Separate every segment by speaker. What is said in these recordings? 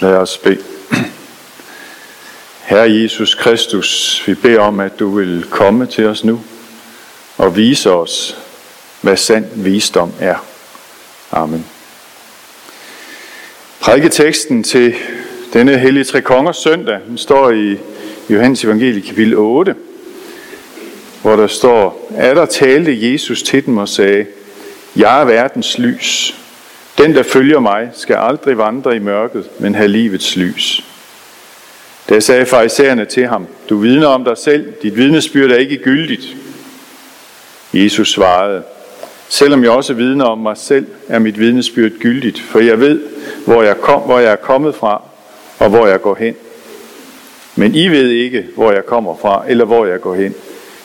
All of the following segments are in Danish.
Speaker 1: Lad os bede. Herre Jesus Kristus, vi beder om, at du vil komme til os nu og vise os, hvad sand visdom er. Amen. Prædiketeksten til denne hellige tre kongers søndag, den står i Johannes evangelie kapitel 8, hvor der står, at der talte Jesus til dem og sagde, Jeg er verdens lys. Den, der følger mig, skal aldrig vandre i mørket, men have livets lys. Da sagde farisæerne til ham, du vidner om dig selv, dit vidnesbyrd er ikke gyldigt. Jesus svarede, selvom jeg også vidner om mig selv, er mit vidnesbyrd gyldigt, for jeg ved, hvor jeg, kom, hvor jeg er kommet fra, og hvor jeg går hen. Men I ved ikke, hvor jeg kommer fra, eller hvor jeg går hen.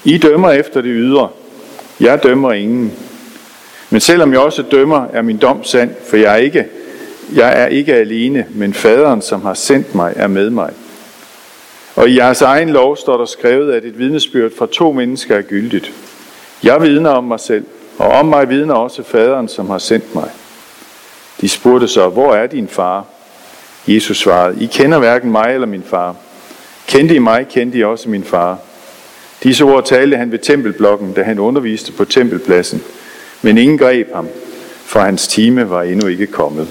Speaker 1: I dømmer efter det ydre. Jeg dømmer ingen. Men selvom jeg også dømmer, er min dom sand, for jeg er ikke, jeg er ikke alene, men faderen, som har sendt mig, er med mig. Og i jeres egen lov står der skrevet, at et vidnesbyrd fra to mennesker er gyldigt. Jeg vidner om mig selv, og om mig vidner også faderen, som har sendt mig. De spurgte så, hvor er din far? Jesus svarede, I kender hverken mig eller min far. Kendte I mig, kendte I også min far. Disse ord talte han ved tempelblokken, da han underviste på tempelpladsen. Men ingen greb ham, for hans time var endnu ikke kommet.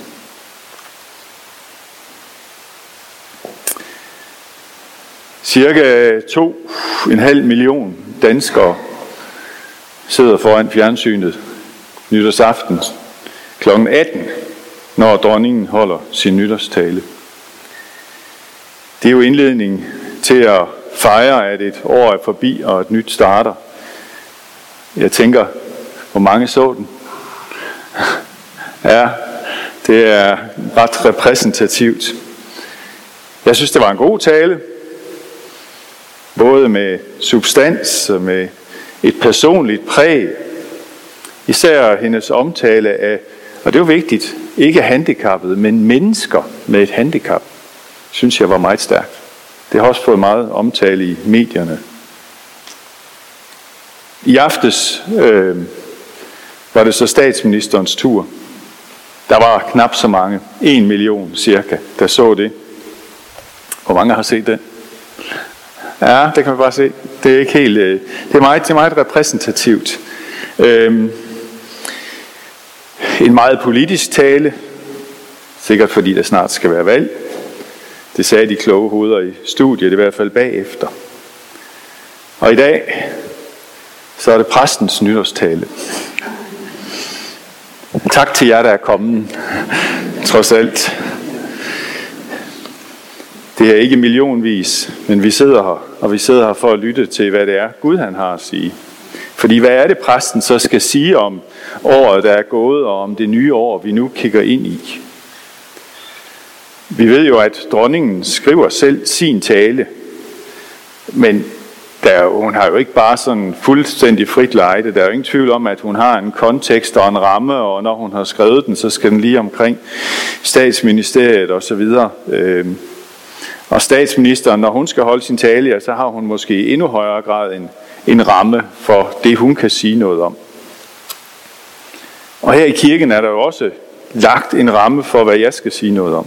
Speaker 1: Cirka 2,5 million danskere sidder foran fjernsynet nytårsaften kl. 18, når dronningen holder sin nytårstale. Det er jo indledningen til at fejre, at et år er forbi og et nyt starter. Jeg tænker, hvor mange så den? ja, det er ret repræsentativt. Jeg synes, det var en god tale. Både med substans og med et personligt præg. Især hendes omtale af, og det var vigtigt, ikke handicappede, men mennesker med et handicap, synes jeg var meget stærkt. Det har også fået meget omtale i medierne. I aftes øh, var det så statsministerens tur. Der var knap så mange, en million cirka, der så det. Hvor mange har set den? Ja, det kan man bare se. Det er ikke helt, øh, det er meget, det er meget repræsentativt. Øhm, en meget politisk tale, sikkert fordi der snart skal være valg. Det sagde de kloge hoveder i studiet, i hvert fald bagefter. Og i dag, så er det præstens nytårstale. Tak til jer, der er kommet, trods alt. Det er ikke millionvis, men vi sidder her, og vi sidder her for at lytte til, hvad det er, Gud han har at sige. Fordi hvad er det, præsten så skal sige om året, der er gået, og om det nye år, vi nu kigger ind i? Vi ved jo, at dronningen skriver selv sin tale, men der, hun har jo ikke bare sådan fuldstændig frit lejde. Der er jo ingen tvivl om, at hun har en kontekst og en ramme, og når hun har skrevet den, så skal den lige omkring statsministeriet og så videre. Øhm, og statsministeren, når hun skal holde sin tale, så har hun måske i endnu højere grad en, en ramme for det, hun kan sige noget om. Og her i kirken er der jo også lagt en ramme for, hvad jeg skal sige noget om.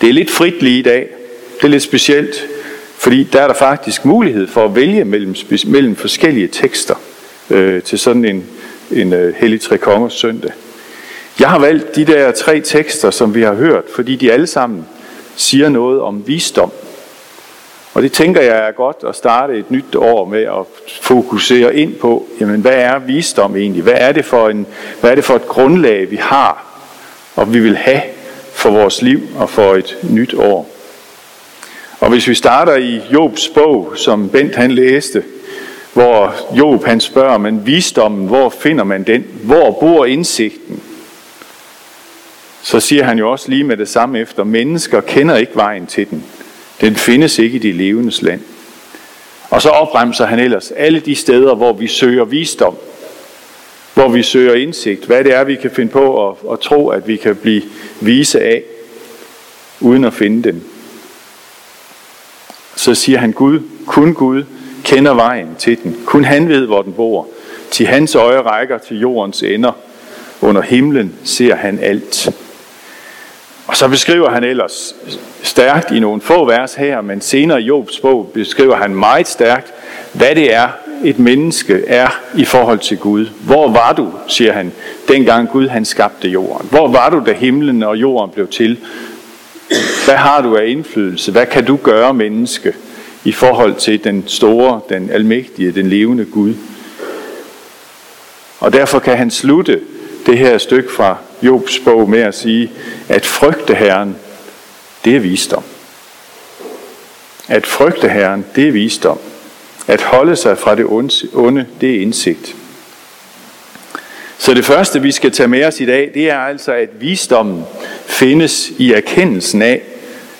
Speaker 1: Det er lidt frit lige i dag. Det er lidt specielt, fordi der er der faktisk mulighed for at vælge mellem, mellem forskellige tekster øh, til sådan en, en uh, hellig trekongers søndag. Jeg har valgt de der tre tekster, som vi har hørt, fordi de alle sammen siger noget om visdom. Og det tænker jeg er godt at starte et nyt år med at fokusere ind på, jamen hvad er visdom egentlig? Hvad er det for, en, hvad er det for et grundlag, vi har, og vi vil have for vores liv og for et nyt år? Og hvis vi starter i Jobs bog, som Bent han læste, hvor Job han spørger, men visdommen, hvor finder man den? Hvor bor indsigten? så siger han jo også lige med det samme efter, mennesker kender ikke vejen til den. Den findes ikke i de levendes land. Og så opremser han ellers alle de steder, hvor vi søger visdom, hvor vi søger indsigt, hvad det er, vi kan finde på at, at tro, at vi kan blive vise af, uden at finde den. Så siger han, Gud, kun Gud kender vejen til den. Kun han ved, hvor den bor. Til hans øje rækker til jordens ender. Under himlen ser han alt. Og så beskriver han ellers stærkt i nogle få vers her, men senere i Jobs bog beskriver han meget stærkt, hvad det er, et menneske er i forhold til Gud. Hvor var du, siger han, dengang Gud han skabte jorden? Hvor var du, da himlen og jorden blev til? Hvad har du af indflydelse? Hvad kan du gøre, menneske, i forhold til den store, den almægtige, den levende Gud? Og derfor kan han slutte det her stykke fra Jobs bog med at sige, at frygte Herren, det er visdom. At frygte Herren, det er visdom. At holde sig fra det onde, det er indsigt. Så det første, vi skal tage med os i dag, det er altså, at visdommen findes i erkendelsen af,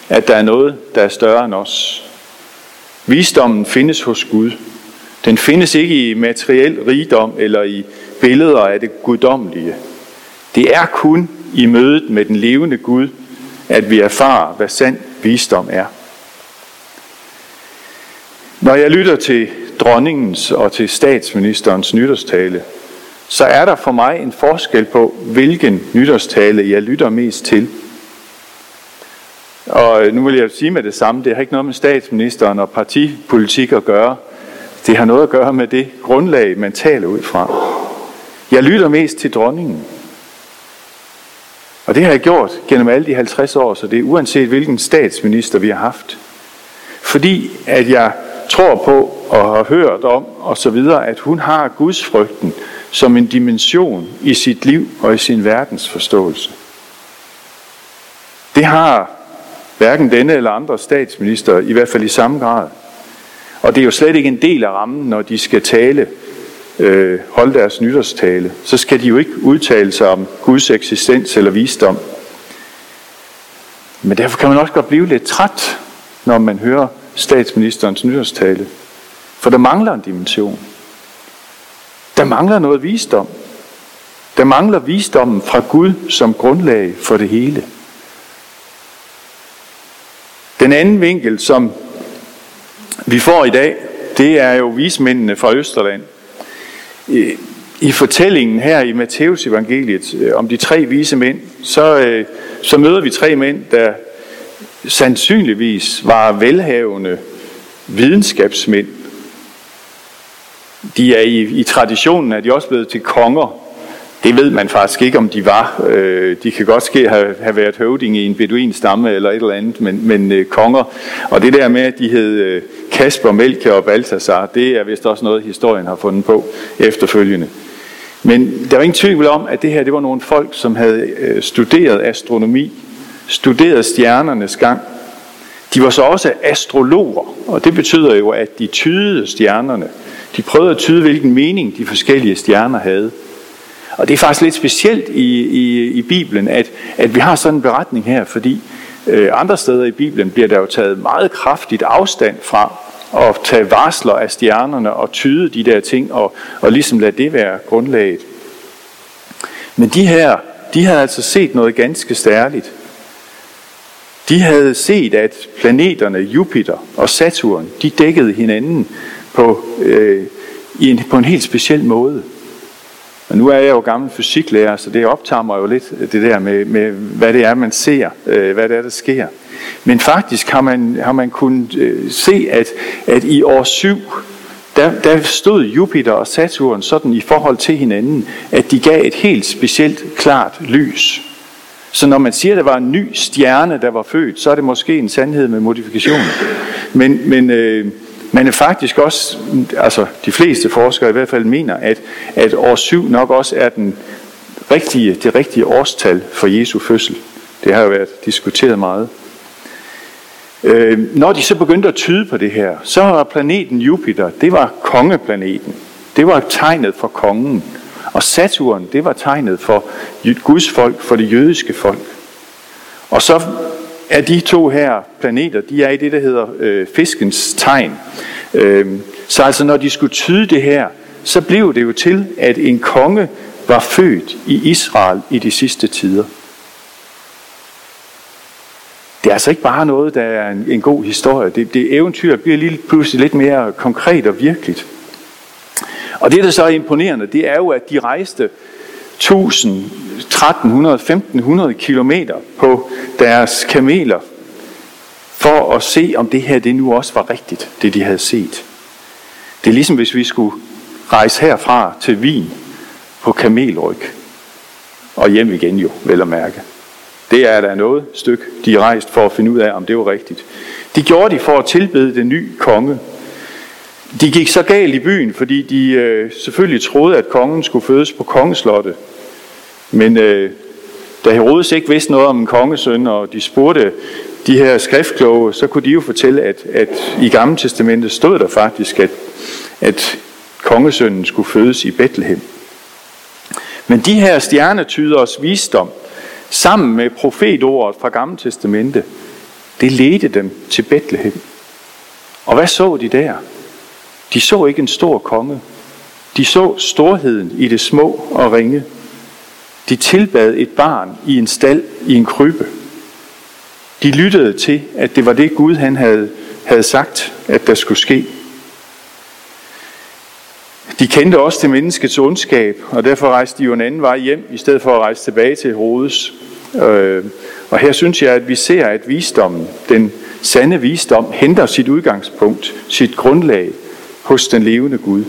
Speaker 1: at der er noget, der er større end os. Visdommen findes hos Gud. Den findes ikke i materiel rigdom eller i billeder af det guddommelige. Det er kun i mødet med den levende Gud, at vi erfarer, hvad sand visdom er. Når jeg lytter til dronningens og til statsministerens nytårstale, så er der for mig en forskel på, hvilken nytårstale jeg lytter mest til. Og øh, nu vil jeg sige med det samme, det har ikke noget med statsministeren og partipolitik at gøre. Det har noget at gøre med det grundlag, man taler ud fra. Jeg lytter mest til dronningen. Og det har jeg gjort gennem alle de 50 år, så det er uanset hvilken statsminister vi har haft. Fordi at jeg tror på og har hørt om og så videre, at hun har Guds frygten som en dimension i sit liv og i sin verdensforståelse. Det har hverken denne eller andre statsminister, i hvert fald i samme grad. Og det er jo slet ikke en del af rammen, når de skal tale, øh, holde deres nytårstale. Så skal de jo ikke udtale sig om Guds eksistens eller visdom. Men derfor kan man også godt blive lidt træt, når man hører statsministerens nytårstale. For der mangler en dimension. Der mangler noget visdom. Der mangler visdommen fra Gud som grundlag for det hele. Den anden vinkel, som vi får i dag, det er jo vismændene fra Østerland. I fortællingen her i Matteus evangeliet øh, om de tre vise mænd, så, øh, så møder vi tre mænd, der sandsynligvis var velhavende videnskabsmænd. De er i, i traditionen, at de også blevet til konger. Det ved man faktisk ikke, om de var. Øh, de kan godt ske have, have været høvding i en beduin stamme eller et eller andet, men, men øh, konger. Og det der med, at de hed øh, Kasper, Melke og Balthasar, det er vist også noget, historien har fundet på efterfølgende. Men der var ingen tvivl om, at det her det var nogle folk, som havde øh, studeret astronomi, studeret stjernernes gang. De var så også astrologer, og det betyder jo, at de tydede stjernerne. De prøvede at tyde, hvilken mening de forskellige stjerner havde. Og det er faktisk lidt specielt i, i, i Bibelen, at, at vi har sådan en beretning her, fordi øh, andre steder i Bibelen bliver der jo taget meget kraftigt afstand fra at tage varsler af stjernerne og tyde de der ting, og, og ligesom lade det være grundlaget. Men de her, de havde altså set noget ganske stærligt. De havde set, at planeterne Jupiter og Saturn, de dækkede hinanden på, øh, i en, på en helt speciel måde. Og nu er jeg jo gammel fysiklærer, så det optager mig jo lidt, øh, det der med, med hvad det er, man ser, øh, hvad det er, der sker. Men faktisk har man, har man kunnet øh, se, at, at i år 7, der, der stod Jupiter og Saturn sådan i forhold til hinanden, at de gav et helt specielt klart lys. Så når man siger, at der var en ny stjerne, der var født, så er det måske en sandhed med modifikation. Men, men øh, man er faktisk også, altså de fleste forskere i hvert fald mener, at, at år 7 nok også er den rigtige, det rigtige årstal for Jesu fødsel. Det har jo været diskuteret meget. Øh, når de så begyndte at tyde på det her, så var planeten Jupiter, det var kongeplaneten. Det var tegnet for kongen. Og Saturn, det var tegnet for Guds folk, for det jødiske folk. Og så er de to her planeter, de er i det, der hedder øh, fiskens tegn. Øh, så altså når de skulle tyde det her, så blev det jo til, at en konge var født i Israel i de sidste tider. Det er altså ikke bare noget, der er en, en god historie. Det, det eventyr bliver lige pludselig lidt mere konkret og virkeligt. Og det, der så er imponerende, det er jo, at de rejste 1000 1300-1500 kilometer på deres kameler for at se, om det her det nu også var rigtigt, det de havde set. Det er ligesom hvis vi skulle rejse herfra til Wien på kamelryg og hjem igen jo, vel at mærke. Det er der noget stykke, de rejste rejst for at finde ud af, om det var rigtigt. De gjorde de for at tilbede den nye konge. De gik så galt i byen, fordi de øh, selvfølgelig troede, at kongen skulle fødes på kongeslottet. Men øh, da Herodes ikke vidste noget om en kongesøn, og de spurgte de her skriftkloge, så kunne de jo fortælle, at, at i Gamle Testamentet stod der faktisk, at, at kongesønnen skulle fødes i Bethlehem. Men de her stjernetyders visdom, sammen med profetordet fra Gamle Testamente, det ledte dem til Bethlehem. Og hvad så de der? De så ikke en stor konge. De så storheden i det små og ringe. De tilbad et barn i en stald i en krybe. De lyttede til, at det var det Gud, han havde, havde sagt, at der skulle ske. De kendte også til menneskets ondskab, og derfor rejste de jo en anden vej hjem, i stedet for at rejse tilbage til Herodes. Øh, og her synes jeg, at vi ser, at visdommen, den sande visdom, henter sit udgangspunkt, sit grundlag hos den levende Gud.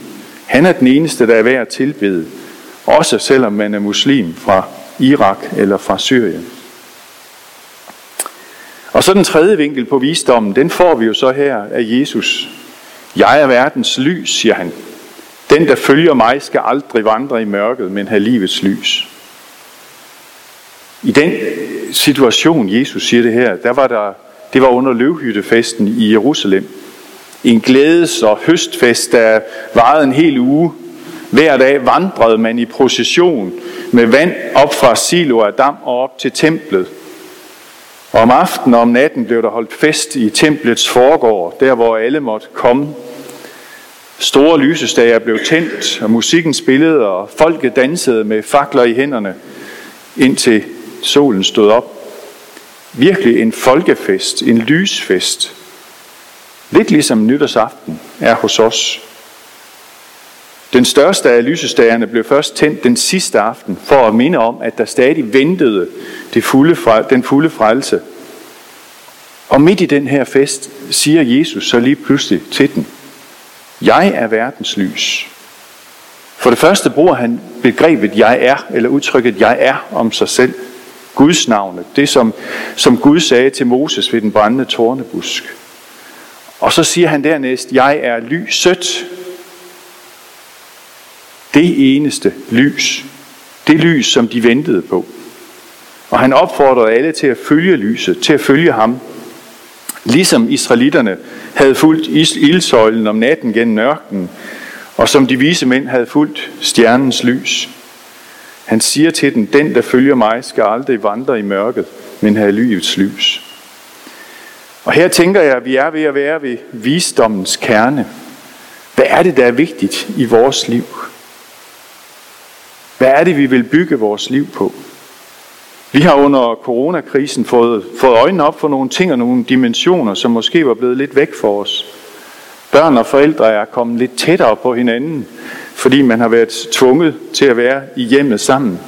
Speaker 1: Han er den eneste, der er værd at tilbede, også selvom man er muslim fra Irak eller fra Syrien. Og så den tredje vinkel på visdommen, den får vi jo så her af Jesus. Jeg er verdens lys, siger han. Den, der følger mig, skal aldrig vandre i mørket, men have livets lys. I den situation, Jesus siger det her, der var der, det var under løvhyttefesten i Jerusalem. En glædes- og høstfest, der varede en hel uge. Hver dag vandrede man i procession med vand op fra Silo af Dam og op til templet. Og om aftenen og om natten blev der holdt fest i templets forgård, der hvor alle måtte komme. Store lysestager blev tændt, og musikken spillede, og folket dansede med fakler i hænderne, indtil solen stod op. Virkelig en folkefest, en lysfest. Lidt ligesom nytårsaften er hos os. Den største af lysestagerne blev først tændt den sidste aften, for at minde om, at der stadig ventede det fulde, den fulde frelse. Og midt i den her fest siger Jesus så lige pludselig til den, Jeg er verdens lys. For det første bruger han begrebet jeg er, eller udtrykket jeg er om sig selv. Guds navne, det som, som Gud sagde til Moses ved den brændende tornebusk. Og så siger han dernæst, jeg er lyset. Det eneste lys. Det lys, som de ventede på. Og han opfordrede alle til at følge lyset, til at følge ham. Ligesom israelitterne havde fulgt ildsøjlen om natten gennem ørkenen, og som de vise mænd havde fulgt stjernens lys. Han siger til den, den der følger mig, skal aldrig vandre i mørket, men have livets lys. Og her tænker jeg, at vi er ved at være ved visdommens kerne. Hvad er det, der er vigtigt i vores liv? Hvad er det, vi vil bygge vores liv på? Vi har under coronakrisen fået, fået øjnene op for nogle ting og nogle dimensioner, som måske var blevet lidt væk for os. Børn og forældre er kommet lidt tættere på hinanden, fordi man har været tvunget til at være i hjemmet sammen.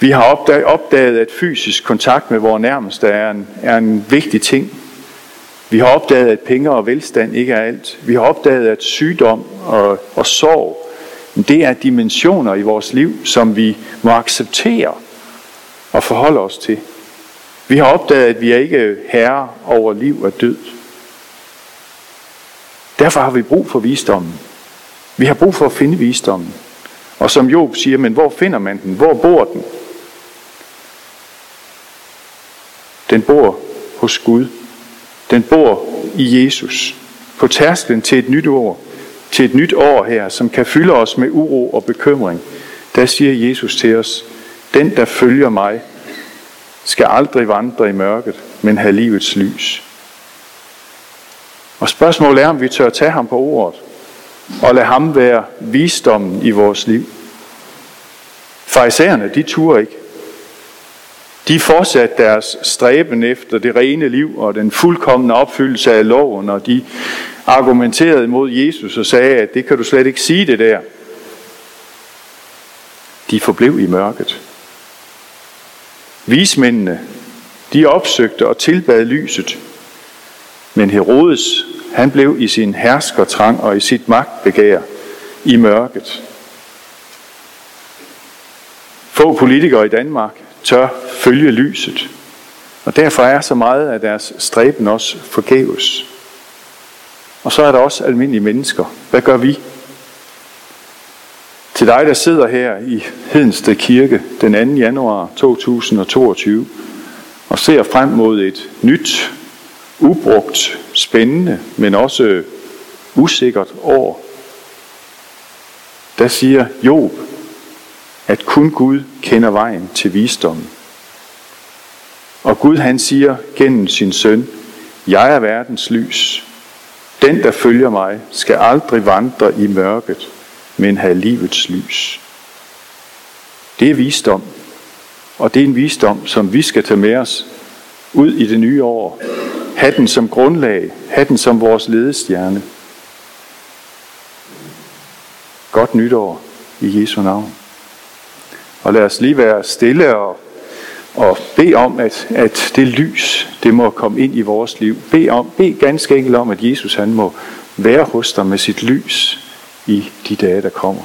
Speaker 1: Vi har opdaget, at fysisk kontakt med vores nærmeste er en, er en vigtig ting. Vi har opdaget, at penge og velstand ikke er alt. Vi har opdaget, at sygdom og, og sorg, det er dimensioner i vores liv, som vi må acceptere og forholde os til. Vi har opdaget, at vi er ikke herre over liv og død. Derfor har vi brug for visdommen. Vi har brug for at finde visdommen. Og som Job siger, men hvor finder man den? Hvor bor den? Den bor hos Gud. Den bor i Jesus. På tærsklen til et nyt år. Til et nyt år her, som kan fylde os med uro og bekymring. Der siger Jesus til os, den der følger mig, skal aldrig vandre i mørket, men have livets lys. Og spørgsmålet er, om vi tør tage ham på ordet, og lade ham være visdommen i vores liv. Farisæerne, de turde ikke. De fortsatte deres stræben efter det rene liv og den fuldkommende opfyldelse af loven, og de argumenterede imod Jesus og sagde, at det kan du slet ikke sige det der. De forblev i mørket. Vismændene, de opsøgte og tilbad lyset. Men Herodes, han blev i sin herskertrang og i sit magtbegær i mørket. Få politikere i Danmark tør følge lyset, og derfor er så meget af deres stræben også forgæves. Og så er der også almindelige mennesker. Hvad gør vi? Til dig, der sidder her i Hedensted Kirke den 2. januar 2022 og ser frem mod et nyt, ubrugt, spændende, men også usikkert år, der siger Job, at kun Gud kender vejen til visdommen. Og Gud han siger gennem sin søn, jeg er verdens lys. Den, der følger mig, skal aldrig vandre i mørket, men have livets lys. Det er visdom, og det er en visdom, som vi skal tage med os ud i det nye år. Ha' den som grundlag, ha' den som vores ledestjerne. Godt nytår i Jesu navn. Og lad os lige være stille og, og bede om, at, at det lys, det må komme ind i vores liv. Bed, om, bed ganske enkelt om, at Jesus han må være hos dig med sit lys i de dage, der kommer.